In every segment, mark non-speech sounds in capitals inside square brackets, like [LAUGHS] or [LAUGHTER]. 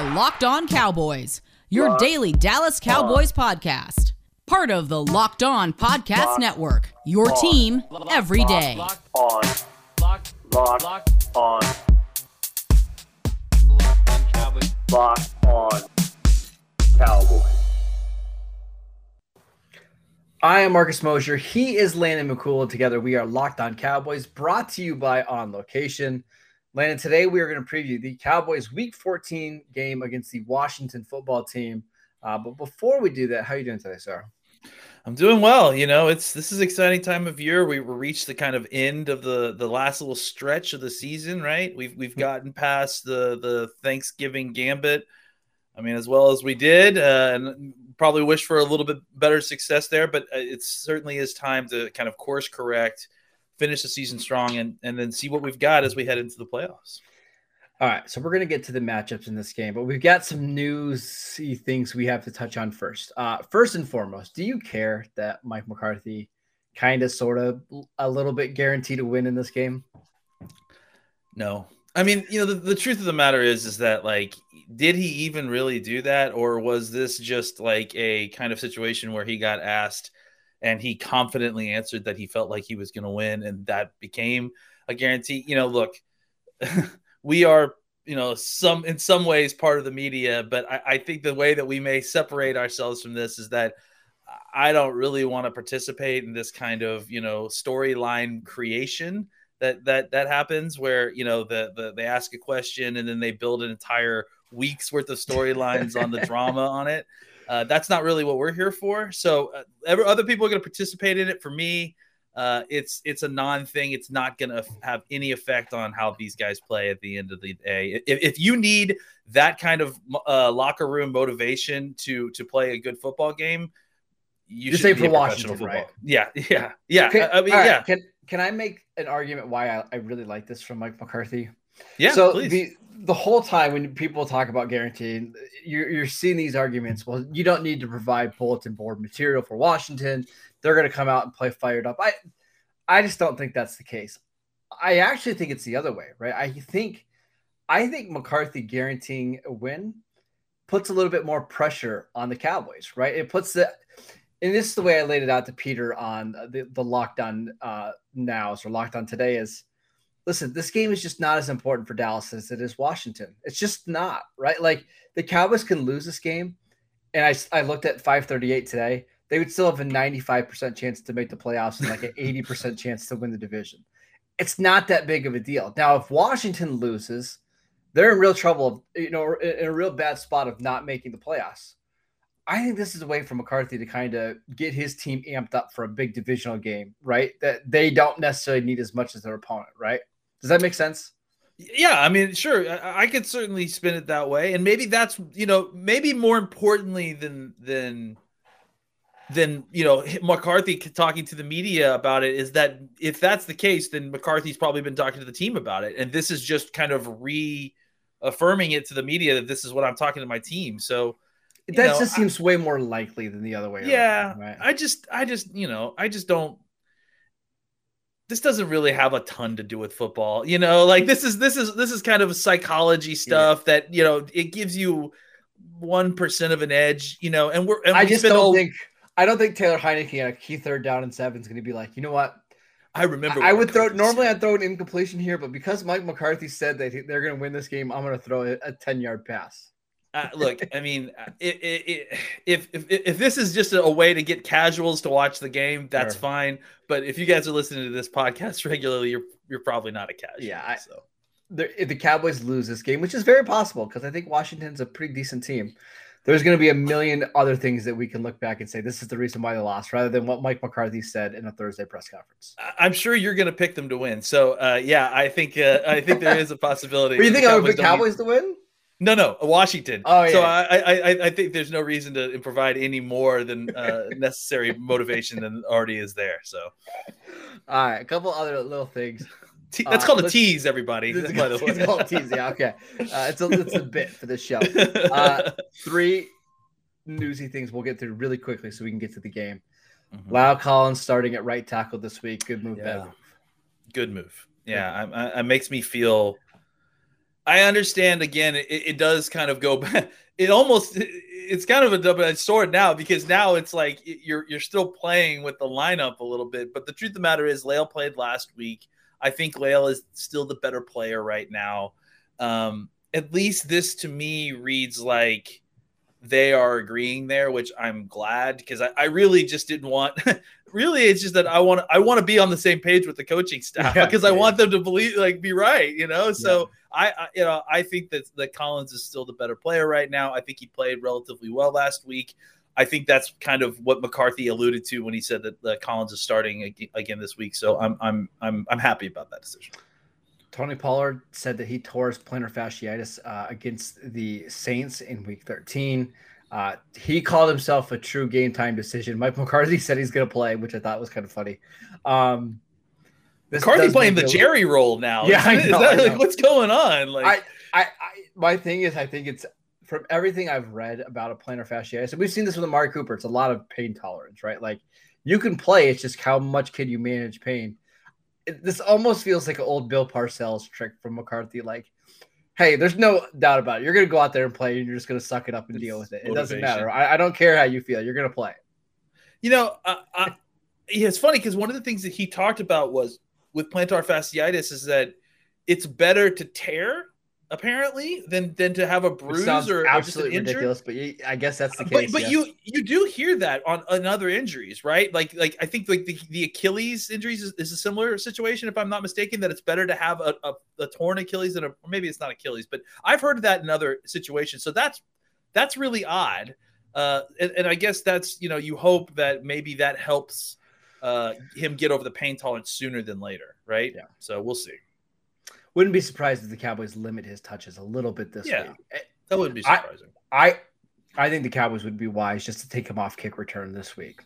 are Locked On Cowboys, your daily Dallas Cowboys podcast. Part of the Locked On Podcast Network, your team every day. Locked on. Locked. Locked. Locked on. Locked on Cowboys. Locked on. Cowboys. I am Marcus Mosher. He is Landon McCool. Together, we are Locked On Cowboys, brought to you by On Location. Landon, today we are going to preview the Cowboys Week 14 game against the Washington football team. Uh, but before we do that, how are you doing today, sir? I'm doing well. You know, it's this is exciting time of year. We reached the kind of end of the the last little stretch of the season, right? We've we've gotten past the the Thanksgiving gambit. I mean, as well as we did, uh, and probably wish for a little bit better success there. But uh, it certainly is time to kind of course correct, finish the season strong, and and then see what we've got as we head into the playoffs. All right, so we're going to get to the matchups in this game, but we've got some newsy things we have to touch on first. Uh, first and foremost, do you care that Mike McCarthy kind of, sort of, a little bit guaranteed to win in this game? No, I mean, you know, the, the truth of the matter is, is that like, did he even really do that, or was this just like a kind of situation where he got asked and he confidently answered that he felt like he was going to win, and that became a guarantee? You know, look, [LAUGHS] we are, you know, some in some ways part of the media, but I, I think the way that we may separate ourselves from this is that. I don't really want to participate in this kind of, you know, storyline creation that that that happens where you know the, the they ask a question and then they build an entire week's worth of storylines on the [LAUGHS] drama on it uh, that's not really what we're here for. So uh, other people are going to participate in it. For me uh, it's it's a non thing. It's not going to have any effect on how these guys play at the end of the day. If, if you need that kind of uh, locker room motivation to to play a good football game you You're should for Washington, right? yeah [LAUGHS] yeah yeah. Can, I, I mean right, yeah. Can can I make an argument why I, I really like this from Mike McCarthy? yeah so please. the the whole time when people talk about guaranteeing, you're, you're seeing these arguments. Well, you don't need to provide bulletin board material for Washington. They're going to come out and play fired up. I I just don't think that's the case. I actually think it's the other way, right? I think I think McCarthy guaranteeing a win puts a little bit more pressure on the Cowboys, right? It puts the and this is the way I laid it out to Peter on the, the lockdown uh, nows or lockdown today is listen, this game is just not as important for Dallas as it is Washington. It's just not, right? Like the Cowboys can lose this game. And I, I looked at 538 today. They would still have a 95% chance to make the playoffs and like an [LAUGHS] 80% chance to win the division. It's not that big of a deal. Now, if Washington loses, they're in real trouble, you know, in a real bad spot of not making the playoffs. I think this is a way for McCarthy to kind of get his team amped up for a big divisional game, right? That they don't necessarily need as much as their opponent, right? Does that make sense? Yeah, I mean, sure, I, I could certainly spin it that way, and maybe that's you know maybe more importantly than than than you know McCarthy talking to the media about it is that if that's the case, then McCarthy's probably been talking to the team about it, and this is just kind of reaffirming it to the media that this is what I'm talking to my team. So That know, just I- seems way more likely than the other way. yeah, around, right? I just, I just, you know, I just don't. This doesn't really have a ton to do with football, you know. Like this is this is this is kind of psychology stuff that you know it gives you one percent of an edge, you know. And we're and I we just don't all- think. I don't think Taylor Heinicke on a key third down and seven is going to be like, you know what? I remember. I, I would throw normally. I'd throw an incompletion here, but because Mike McCarthy said that he- they're going to win this game, I'm going to throw a, a ten yard pass. Uh, look, I mean, uh, it, it, it, if, if if this is just a, way to get casuals to watch the game, that's Sure. fine. But if you guys are listening to this podcast [LAUGHS] regularly, you're you're probably not a casual. Yeah, I- so. The, if the Cowboys lose this game, which is very possible because I think Washington's a pretty decent team. There's going to be a million other things that we can look back and say this is the reason why they lost, rather than what Mike McCarthy said in a Thursday press conference. I'm sure you're going to pick them to win. So uh, yeah, I think uh, I think there is a possibility. [LAUGHS] But you think I would pick Cowboys to win? No, no, Washington. Oh, So yeah. I, I, I- I think there's no reason to provide any more than uh, [LAUGHS] necessary motivation than already is there. So All right, a couple other little things. Te- that's Uh, called a tease, everybody. It's, by the [LAUGHS] it's called tease, yeah, okay. Uh, it's a it's a bit for this show. [LAUGHS] Uh, three newsy things we'll get through really quickly so we can get to the game. Mhm. La'el Collins starting at right tackle this week. Good move, Yeah. move. Good move. Yeah, I, I, it makes me feel. I understand. Again, it, it does kind of go [LAUGHS] back. It almost it's kind of a double-edged sword now because now it's like you're you're still playing with the lineup a little bit. But the truth of the matter is, La'el played last week. I think La'el is still the better player right now. Um, at least this to me reads like they are agreeing there, which I'm glad because I, I, really just didn't want. [LAUGHS] really, it's just that I want I want to be on the same page with the coaching staff yeah, because I want them to believe like be right, you know. So yeah. I, I, you know I think that that Collins is still the better player right now. I think he played relatively well last week. I think that's kind of what McCarthy alluded to when he said that, that Collins is starting again this week. So I'm I'm I'm I'm happy about that decision. Tony Pollard said that he tore his plantar fasciitis uh, against the Saints in Week 13. Uh, he called himself a true game time decision. Mike McCarthy said he's going to play, which I thought was kind of funny. Um, McCarthy playing the Jerry role now. Yeah, is, know, that like what's going on? Like, I, I, I, my thing is, I think it's from everything I've read about a plantar fasciitis, and we've seen this with Amari Cooper. It's a lot of pain tolerance, right? Like, you can play. It's just how much can you manage pain it, this almost feels like an old Bill Parcells trick from McCarthy. Like, hey, there's no doubt about it. You're going to go out there and play, and you're just going to suck it up and it's deal with it. It doesn't matter. I, I, don't care how you feel. You're going to play. You know, uh, I, yeah, it's funny because one of the things that he talked about was with plantar fasciitis is that it's better to tear apparently than than to have a bruise or absolutely or ridiculous. But you, I guess that's the case. But, but you you do hear that on, on other injuries, right? Like like I think like the, the Achilles injuries is, is, a similar situation, if I'm not mistaken. That it's better to have a, a, a torn Achilles than a or maybe it's not Achilles, but I've heard that in other situations. So that's that's really odd. Uh, and, and I guess that's you know you hope that maybe that helps uh, him get over the pain tolerance sooner than later, right? Yeah. So we'll see. Wouldn't be surprised if the Cowboys limit his touches a little bit this yeah, week. That wouldn't be surprising. I, I, I think the Cowboys would be wise just to take him off kick return this week.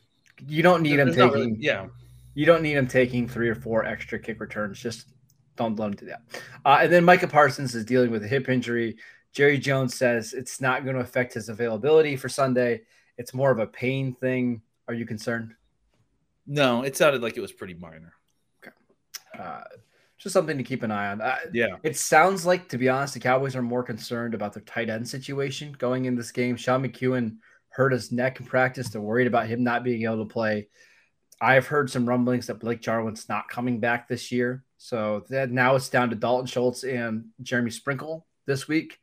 You don't need him taking really, yeah. You don't need him taking three or four extra kick returns. Just don't let him do that. Uh, and then Micah Parsons is dealing with a hip injury. Jerry Jones says it's not going to affect his availability for Sunday. It's more of a pain thing. Are you concerned? No, it sounded like it was pretty minor. Okay. Uh, just something to keep an eye on. Uh, yeah. It sounds like, to be honest, the Cowboys are more concerned about their tight end situation going in this game. Sean McKeon hurt his neck in practice. They're worried about him not being able to play. I've heard some rumblings that Blake Jarwin's not coming back this year. So that now it's down to Dalton Schultz and Jeremy Sprinkle this week.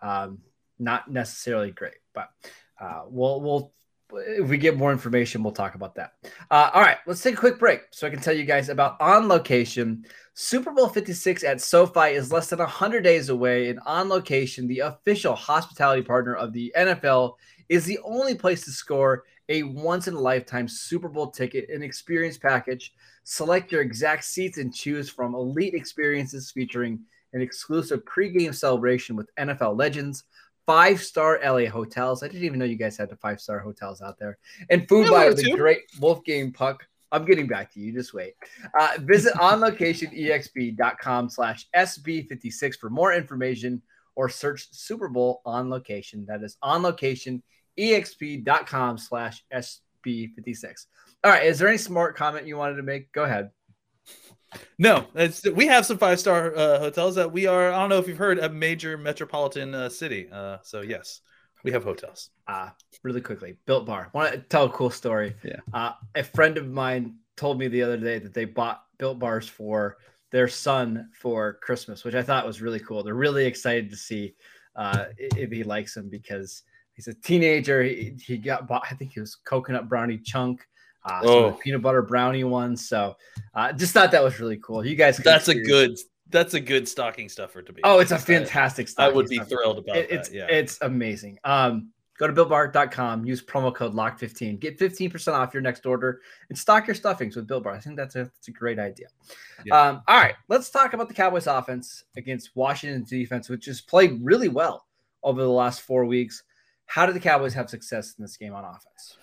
Um, not necessarily great, but uh, we'll we'll if we get more information, we'll talk about that. Uh, all right, let's take a quick break so I can tell you guys about On Location. Super Bowl 56 at SoFi is less than 100 days away, and On Location, the official hospitality partner of the NFL, is the only place to score a once in a lifetime Super Bowl ticket and experience package. Select your exact seats and choose from elite experiences featuring an exclusive pregame celebration with NFL legends five star LA hotels. I didn't even know you guys had the five star hotels out there. And food by the great Wolfgang Puck. I'm getting back to you. Just wait. Uh, visit [LAUGHS] onlocationexp.com slash SB56 for more information or search Super Bowl on location. That is onlocationexp.com slash SB56. All right. Is there any smart comment you wanted to make? Go ahead. No, we have some five star uh, hotels that we are. I don't know if you've heard a major metropolitan uh, city. Uh, so yes, we have hotels. Uh really quickly, Built Bar. Want to tell a cool story? Yeah. Uh, a friend of mine told me the other day that they bought Built Bars for their son for Christmas, which I thought was really cool. They're really excited to see uh, if he likes them because he's a teenager. He, he got bought. I think he was coconut brownie chunk uh, oh. peanut butter brownie ones. So uh, just thought that was really cool. You guys, that's experience. a good. That's a good stocking stuffer to be. Oh, it's a fantastic. Stuff. I would be stuffer. thrilled about it, it's. Yeah, it's amazing. Um, go to builtbar.com, use promo code LOCK15, get 15% off your next order, and stock your stuffings with Built Bar. I think that's a, that's a great idea. Yeah. Um, all right, let's talk about the Cowboys offense against Washington's defense, which has played really well over the last four weeks. How did the Cowboys have success in this game on offense?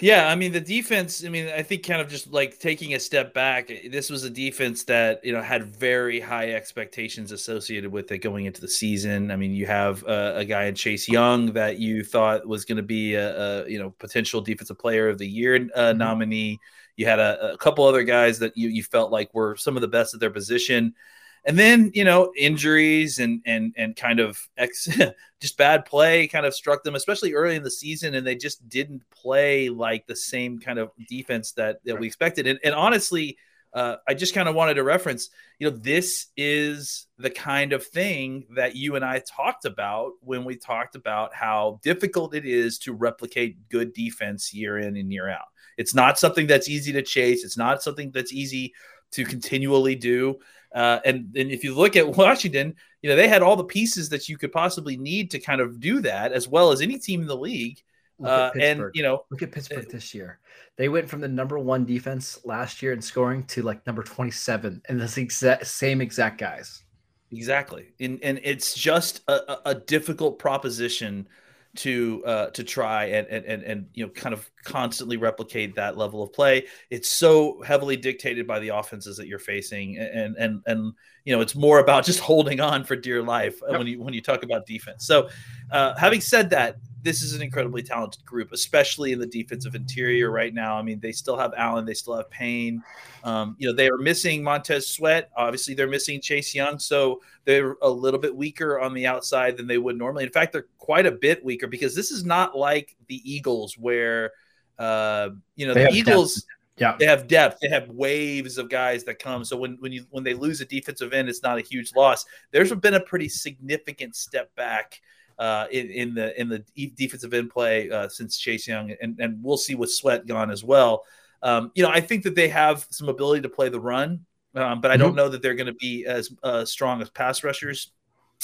Yeah, I mean the defense. I mean, I think kind of just like taking a step back. This was a defense that you know had very high expectations associated with it going into the season. I mean, you have a, a guy in Chase Young that you thought was going to be a, a, you know potential defensive player of the year uh, mm-hmm. nominee. You had a, a, couple other guys that you you felt like were some of the best at their position. And then you know injuries and and and kind of ex [LAUGHS] just bad play kind of struck them especially early in the season and they just didn't play like the same kind of defense that that we expected and, and honestly uh, I just kind of wanted to reference, you know, this is the kind of thing that you and I talked about when we talked about how difficult it is to replicate good defense year in and year out. It's not something that's easy to chase. It's not something that's easy to continually do. Uh, and, and if you look at Washington, you know, they had all the pieces that you could possibly need to kind of do that as well as any team in the league. Uh, and you know, look at Pittsburgh uh, this year. They went from the number one defense last year in scoring to like number 27 and the exact same exact guys. Exactly. And and it's just a, a difficult proposition to uh, to try and, and and and you know kind of constantly replicate that level of play. It's so heavily dictated by the offenses that you're facing, and and and you know it's more about just [LAUGHS] holding on for dear life yep. when you when you talk about defense. So, uh, having said that, this is an incredibly talented group, especially in the defensive interior right now. I mean, they still have Allen, they still have Payne. Um, you know, they are missing Montez Sweat. Obviously, they're missing Chase Young, so they're a little bit weaker on the outside than they would normally. In fact, they're quite a bit weaker because this is not like the Eagles, where uh, you know they the Eagles. Depth. Yeah, they have depth. They have waves of guys that come. So when when you when they lose a defensive end, it's not a huge loss. There's been a pretty significant step back uh, in, in, the in the defensive end play uh, since Chase Young, and, and we'll see with Sweat gone as well. Um, you know, I think that they have some ability to play the run, um, but I don't mm-hmm. know that they're going to be as uh, strong as pass rushers.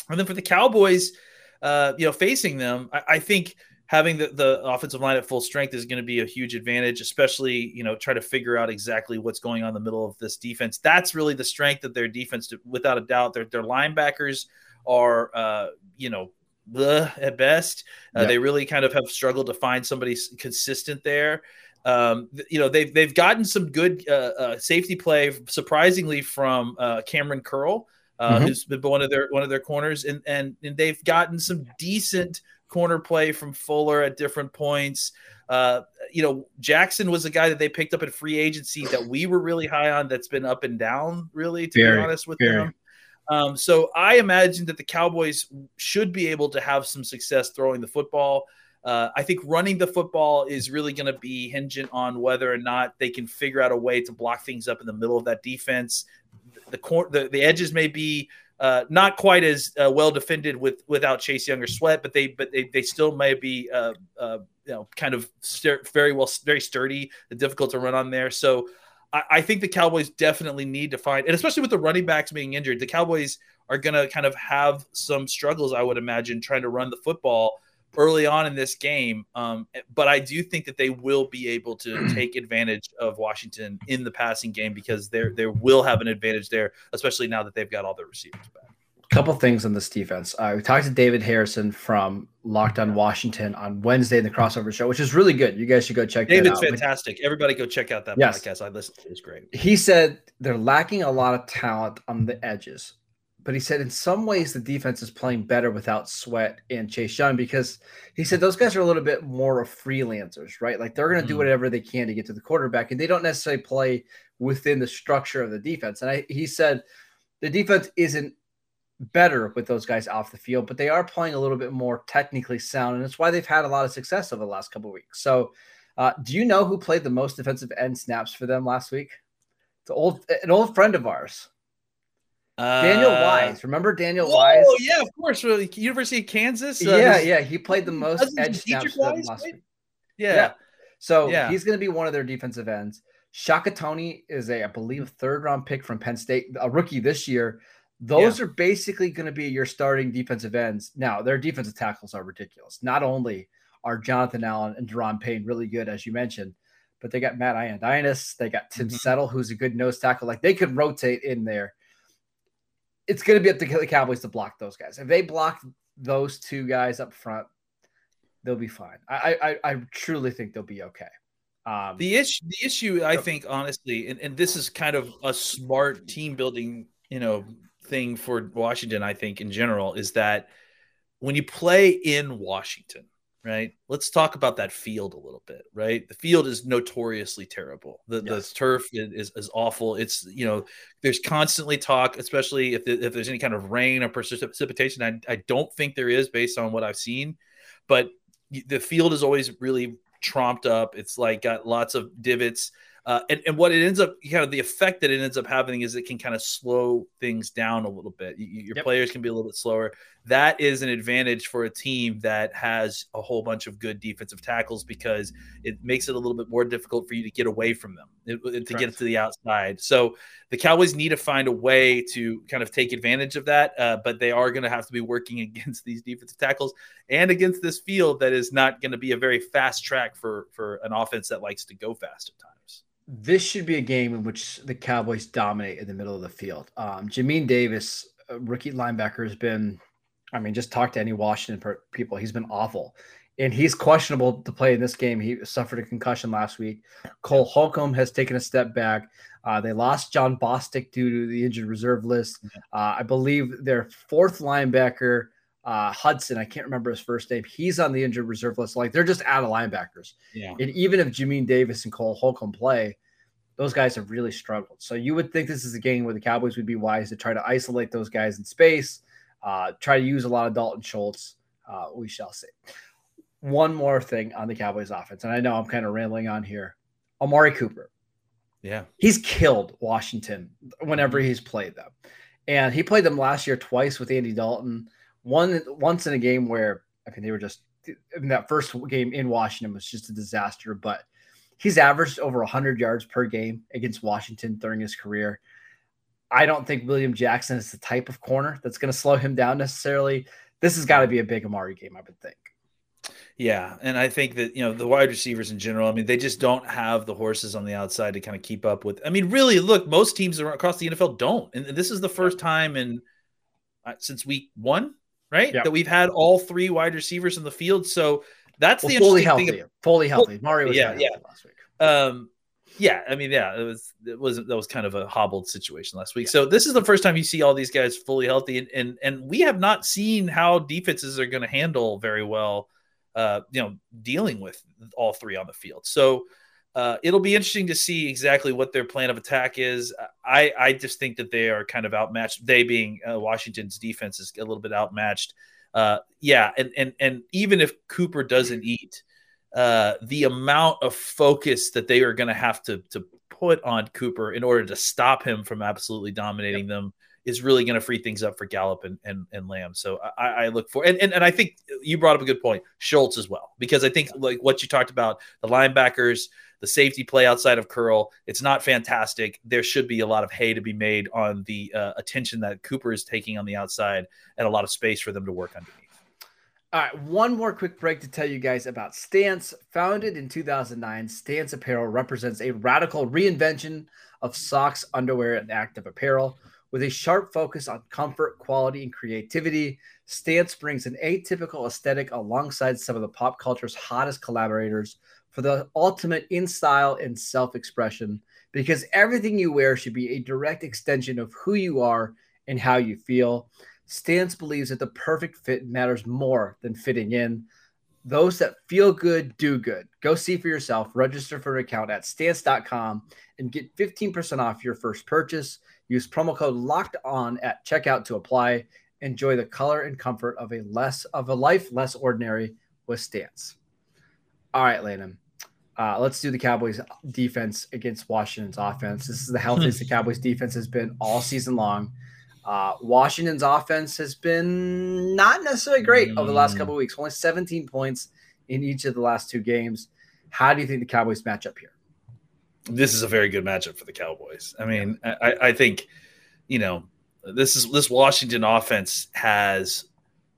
And then for the Cowboys, uh, you know, facing them, I, I think having the, the offensive line at full strength is going to be a huge advantage, especially, you know, try to figure out exactly what's going on in the middle of this defense. That's really the strength of their defense, without a doubt. Their, their linebackers are, uh, you know, the at best. Uh, yep. They really kind of have struggled to find somebody consistent there. Um, you know, they've they've gotten some good uh, uh, safety play, surprisingly, from uh, Kamren Curl, uh, mm-hmm. who's been one of their one of their corners, and and and they've gotten some decent corner play from Fuller at different points. Uh, you know, Jackson was a guy that they picked up in free agency that we were really high on. That's been up and down, really, to very, be honest with very. them. Um, so I imagine that the Cowboys should be able to have some success throwing the football. Uh, I think running the football is really going to be hingent on whether or not they can figure out a way to block things up in the middle of that defense. The cor- the, the edges may be uh, not quite as uh, well defended with without Chase Young or Sweat, but they but they, they still may be uh, uh, you know kind of very well very sturdy, difficult to run on there. So I, I think the Cowboys definitely need to find, and especially with the running backs being injured, the Cowboys are going to kind of have some struggles, I would imagine, trying to run the football early on in this game. Um, but I do think that they will be able to [CLEARS THROAT] take advantage of Washington in the passing game because they they will have an advantage there, especially now that they've got all their receivers back couple things on this defense. Uh, we talked to David Harrison from Locked On Washington on Wednesday in the crossover show, which is really good. You guys should go check that out. David's fantastic. Everybody go check out that yes. podcast. I listened to it. It's great. He said they're lacking a lot of talent on the edges. But he said in some ways the defense is playing better without Sweat and Chase Young because he said those guys are a little bit more of freelancers, right? Like they're going to mm. do whatever they can to get to the quarterback, and they don't necessarily play within the structure of the defense. And I, he said the defense isn't better with those guys off the field, but they are playing a little bit more technically sound, and it's why they've had a lot of success over the last couple weeks. So, uh, do you know who played the most defensive end snaps for them last week? It's old, an old friend of ours, uh, Daniel Wise. Remember Daniel Wise? Oh yeah, of course. University of Kansas. Uh, yeah, yeah, he played the [LAUGHS] most edge snaps last week. Yeah. yeah. So yeah. he's going to be one of their defensive ends. Shaka Toney is a, I believe, third round pick from Penn State, a rookie this year. Those yeah. are basically going to be your starting defensive ends. Now, their defensive tackles are ridiculous. Not only are Jonathan Allen and Daron Payne really good, as you mentioned, but they got Matt Ioannidis. They got Tim mm-hmm. Settle, who's a good nose tackle. Like they could rotate in there. It's going to be up to the Cowboys to block those guys. If they block those two guys up front, they'll be fine. I I, I truly think they'll be okay. Um, the issue, the issue, I think, honestly, and, and this is kind of a smart team building, you know, thing for Washington, I think, in general, is that when you play in Washington, right? Let's talk about that field a little bit, right? The field is notoriously terrible. The, yes. the turf is, is awful. It's you know there's constantly talk, especially if the, if there's any kind of rain or precipitation. I I don't think there is based on what I've seen, but the field is always really tromped up. It's like got lots of divots. Uh, and, and what it ends up kind of the effect that it ends up having is it can kind of slow things down a little bit. You, your yep. players can be a little bit slower. That is an advantage for a team that has a whole bunch of good defensive tackles because it makes it a little bit more difficult for you to get away from them it, to get to the outside. So the Cowboys need to find a way to kind of take advantage of that, uh, but they are going to have to be working [LAUGHS] against these defensive tackles and against this field that is not going to be a very fast track for for an offense that likes to go fast at times this should be a game in which the Cowboys dominate in the middle of the field. Um, Jamin Davis, rookie linebacker, has been, I mean, just talk to any Washington people. He's been awful. And he's questionable to play in this game. He suffered a concussion last week. Cole Holcomb has taken a step back. Uh, they lost Jon Bostic due to the injured reserve list. Uh, I believe their fourth linebacker uh, Hudson, I can't remember his first name. He's on the injured reserve list. Like they're just out of linebackers. Yeah. And even if Jamin Davis and Cole Holcomb play, those guys have really struggled. So you would think this is a game where the Cowboys would be wise to try to isolate those guys in space, uh, try to use a lot of Dalton Schultz. Uh, we shall see. One more thing on the Cowboys offense, and I know I'm kind of rambling on here. Amari Cooper. Yeah. He's killed Washington whenever he's played them. And he played them last year twice with Andy Dalton one once in a game where I mean they were just in that first game in Washington was just a disaster, but he's averaged over 100 yards per game against Washington during his career. I don't think William Jackson is the type of corner that's going to slow him down necessarily. This has got to be a big Amari game, I would think. Yeah, and I think that you know the wide receivers in general. I mean, they just don't have the horses on the outside to kind of keep up with. I mean, really, look, most teams across the NFL don't, and this is the first time in uh, since week one right? Yep. That we've had all three wide receivers in the field. So that's well, the fully healthy, thing. fully healthy. Mario was yeah, yeah. last week. Um, yeah, I mean, yeah, it was it was that was kind of a hobbled situation last week. Yeah. So this is the first time you see all these guys fully healthy, and and, and we have not seen how defenses are going to handle very well, uh, you know, dealing with all three on the field. So uh, it'll be interesting to see exactly what their plan of attack is. I, I just think that they are kind of outmatched. They being uh, Washington's defense is a little bit outmatched. Uh, yeah, and and and even if Cooper doesn't eat, uh, the amount of focus that they are going to have to to put on Cooper in order to stop him from absolutely dominating yep. them is really going to free things up for Gallup and, and, and Lamb. So I, I look for and, and and I think you brought up a good point, Schultz as well, because I think like what you talked about, the linebackers, the safety play outside of curl, it's not fantastic. There should be a lot of hay to be made on the uh, attention that Cooper is taking on the outside and a lot of space for them to work underneath. All right, one more quick break to tell you guys about Stance. Founded in 2009, Stance Apparel represents a radical reinvention of socks, underwear, and active apparel. With a sharp focus on comfort, quality, and creativity, Stance brings an atypical aesthetic alongside some of the pop culture's hottest collaborators for the ultimate in style and self expression because everything you wear should be a direct extension of who you are and how you feel. Stance believes that the perfect fit matters more than fitting in. Those that feel good do good. Go see for yourself. Register for an account at stance.com and get 15% off your first purchase. Use promo code locked on at checkout to apply. Enjoy the color and comfort of a less of a life less ordinary with Stance. All right, Landon. Uh, let's do the Cowboys defense against Washington's offense. This is the healthiest the Cowboys defense has been all season long. Uh, Washington's offense has been not necessarily great over the last couple weeks. Only 17 points in each of the last two games. How do you think the Cowboys match up here? This is a very good matchup for the Cowboys. I mean, I, I think, you know, this is this Washington offense has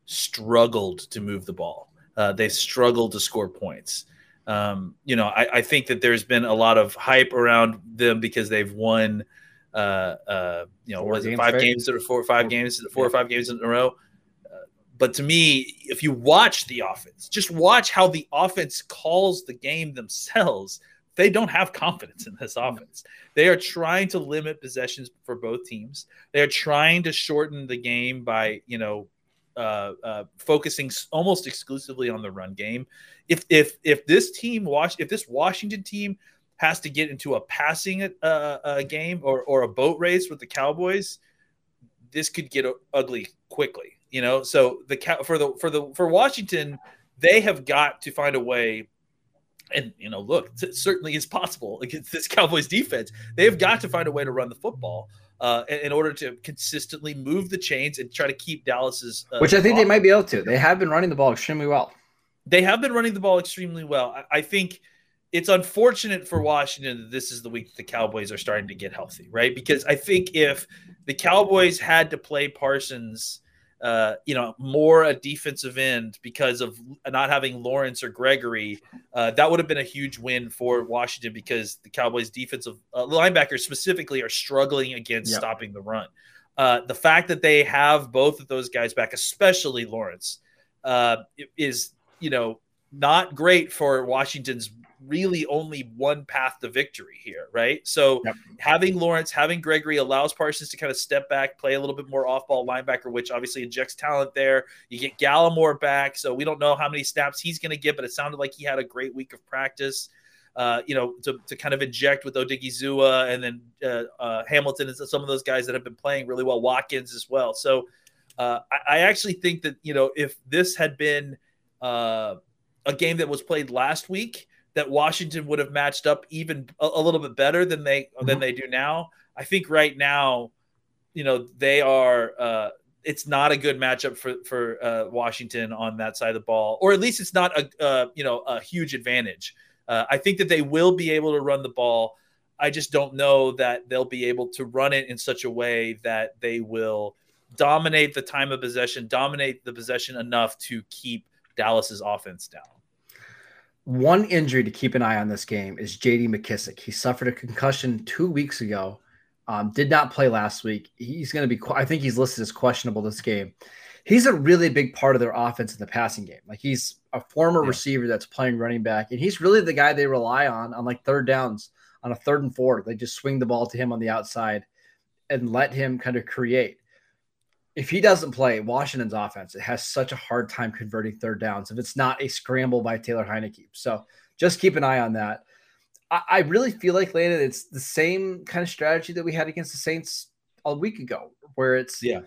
struggled to move the ball. Uh, they've struggled to score points. Um, you know, I, I, think that there's been a lot of hype around them because they've won, uh, uh, you know, was it five games or four or five games, four yeah. or five games in a row. Uh, but to me, if you watch the offense, just watch how the offense calls the game themselves. They don't have confidence in this offense. They are trying to limit possessions for both teams. They are trying to shorten the game by, you know, uh, uh, focusing almost exclusively on the run game. If if if this team watch if this Washington team has to get into a passing uh, uh, game or or a boat race with the Cowboys, this could get ugly quickly. You know, so the for the for the for Washington, they have got to find a way. And you know, look, it certainly is possible against this Cowboys defense. They've got to find a way to run the football uh, in, order to consistently move the chains and try to keep Dallas's. Uh, Which I think they might be able to. They have been running the ball extremely well. they have been running the ball extremely well. I, I think it's unfortunate for Washington that this is the week that the Cowboys are starting to get healthy, right? Because I think if the Cowboys had to play Parsons, uh, you know, more a defensive end because of not having Lawrence or Gregory, uh, that would have been a huge win for Washington because the Cowboys' defensive uh, linebackers specifically are struggling against Yep. stopping the run. Uh, the fact that they have both of those guys back, especially Lawrence, uh, is you know not great for Washington's really only one path to victory here, right? So Yep. having Lawrence, having Gregory allows Parsons to kind of step back, play a little bit more off-ball linebacker, which obviously injects talent there. You get Gallimore back, so we don't know how many snaps he's going to get, but it sounded like he had a great week of practice. Uh, you know, to, to kind of inject with Odighizuwa and then uh, uh, Hamilton and some of those guys that have been playing really well, Watkins as well. So uh, I, I actually think that you know if this had been uh, a game that was played last week, that Washington would have matched up even a, a little bit better than they than they do now. I think right now, you know, they are. Uh, it's not a good matchup for for uh, Washington on that side of the ball, or at least it's not a uh, you know a huge advantage. Uh, I think that they will be able to run the ball. I just don't know that they'll be able to run it in such a way that they will dominate the time of possession, dominate the possession enough to keep Dallas's offense down. One injury to keep an eye on this game is JD McKissic. He suffered a concussion two weeks ago, um, did not play last week. He's going to be, I think he's listed as questionable this game. He's a really big part of their offense in the passing game. Like he's a former Yeah. receiver that's playing running back, and he's really the guy they rely on on like third downs, on a third and four. They just swing the ball to him on the outside and let him kind of create. If he doesn't play, Washington's offense it has such a hard time converting third downs if it's not a scramble by Taylor Heinicke. So just keep an eye on that. I, I really feel like Landon, it's the same kind of strategy that we had against the Saints a week ago, where it's Yeah.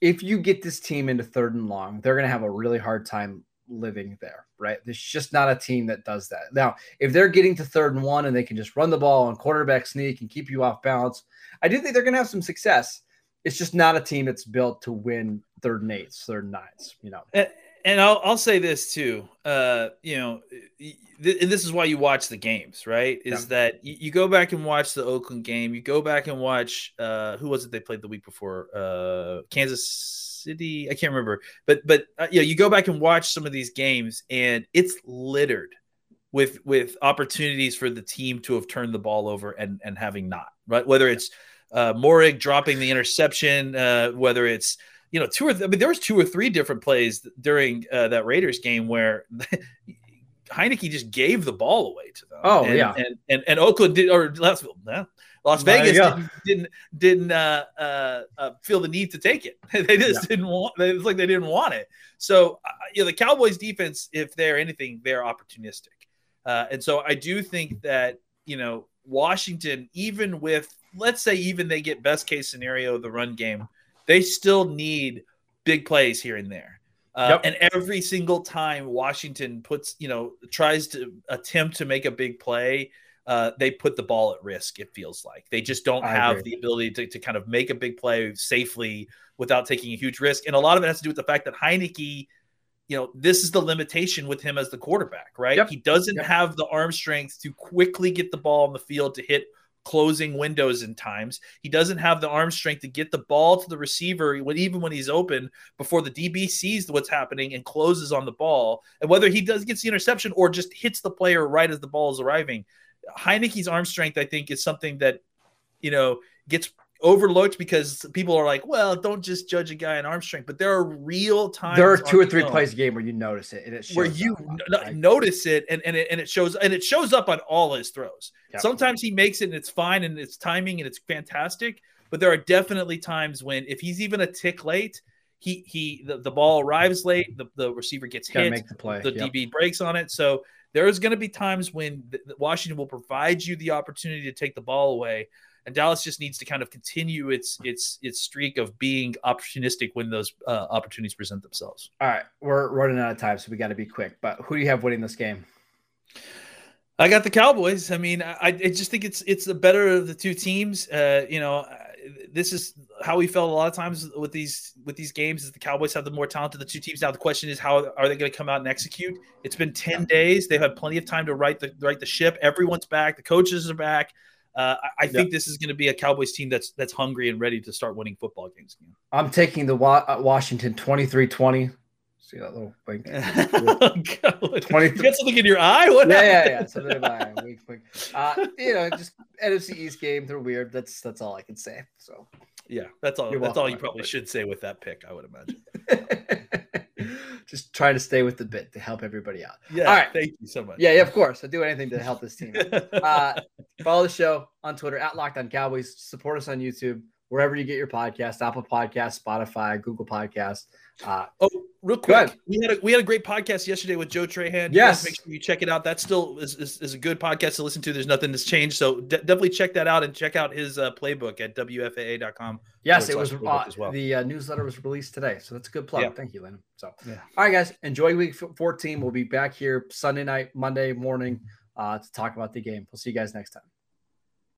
if you get this team into third and long, they're going to have a really hard time living there, right? There's just not a team that does that. Now, if they're getting to third and one and they can just run the ball and quarterback sneak and keep you off balance, I do think they're going to have some success. It's just not a team that's built to win third and eights, third and nines, you know. And, and I'll, I'll say this too. Uh, you know, th- and this is why you watch the games, right? Is Yeah. that you, you go back and watch the Oakland game, you go back and watch uh, who was it they played the week before? Uh, Kansas City. I can't remember, but but uh, know, you go back and watch some of these games, and it's littered with with opportunities for the team to have turned the ball over and and having not right. Whether it's uh, Morig dropping the interception, uh, whether it's you know two or th- I mean there was two or three different plays during uh, that Raiders game where [LAUGHS] Heinicke just gave the ball away to them. Oh, and, yeah. and and and Oakland did or Las, Las Vegas didn't didn't, didn't uh, uh, uh, feel the need to take it. [LAUGHS] they just didn't want. It was like they didn't want it. So uh, you know the Cowboys defense, if they're anything, they're opportunistic, uh, and so I do think that you know Washington, even with let's say even they get best case scenario the run game, they still need big plays here and there. Uh, Yep. And every single time Washington puts, you know, tries to attempt to make a big play, uh, they put the ball at risk. It feels like they just don't I have agree. the ability to, to kind of make a big play safely without taking a huge risk. And a lot of it has to do with the fact that Heinicke, you know, this is the limitation with him as the quarterback, right? Yep. He doesn't Yep. have the arm strength to quickly get the ball on the field to hit closing windows in times. He doesn't have the arm strength to get the ball to the receiver when even when he's open before the DB sees what's happening and closes on the ball. And whether he does gets the interception or just hits the player right as the ball is arriving, Heinicke's arm strength, I think, is something that you know gets overlooked because people are like, well, don't just judge a guy in arm strength. But there are real times There are two or three plays a game where you notice it and it shows where you up. n- notice it and, and it and it shows and it shows up on all his throws. Yep. Sometimes he makes it and it's fine and it's timing and it's fantastic, but there are definitely times when if he's even a tick late, he he the, the ball arrives late, the, the receiver gets hit, make the play. the Yep. DB breaks on it. So there's going to be times when the Washington will provide you the opportunity to take the ball away, and Dallas just needs to kind of continue its its its streak of being opportunistic when those uh, opportunities present themselves. All right, we're running out of time, so we got to be quick. But who do you have winning this game? I got the Cowboys. I mean, I, I just think it's it's the better of the two teams. Uh, you know, this is how we felt a lot of times with these with these games. Is the Cowboys have the more talent of the two teams. Now the question is, how are they going to come out and execute? It's been ten days. They've had plenty of time to right the right the ship. Everyone's back. The coaches are back. Uh, I, I think this is going to be a Cowboys team that's that's hungry and ready to start winning football games again. I'm taking the Wa- uh, Washington 23-20. See that little wink? [LAUGHS] 20 you got something in your eye? What yeah, yeah, yeah. Something in my eye. [LAUGHS] Wink, wink. Uh, you know, just NFC East game. They're weird. That's that's all I can say. So Yeah, that's all. You're that's all you probably should say with that pick. I would imagine. [LAUGHS] just trying to stay with the bit to help everybody out. Yeah. All right. Thank you so much. Yeah, yeah, of course. I do anything to help this team. [LAUGHS] Uh, follow the show on Twitter at Locked On Cowboys. Support us on YouTube, wherever you get your podcast, Apple Podcast, Spotify, Google Podcast. Uh, oh, real quick, we had a we had a great podcast yesterday with Joe Trahan. Yes. make sure you check it out. That still is, is, is a good podcast to listen to. There's nothing that's changed, so de- definitely check that out and check out his uh, playbook at wfaa.com. yes, it was uh, as well. the uh, newsletter was released today, so that's a good plug. Yeah. Thank you, Landon. So, Yeah. all right, guys, enjoy week 14. We'll be back here Sunday night, Monday morning uh, to talk about the game. We'll see you guys next time.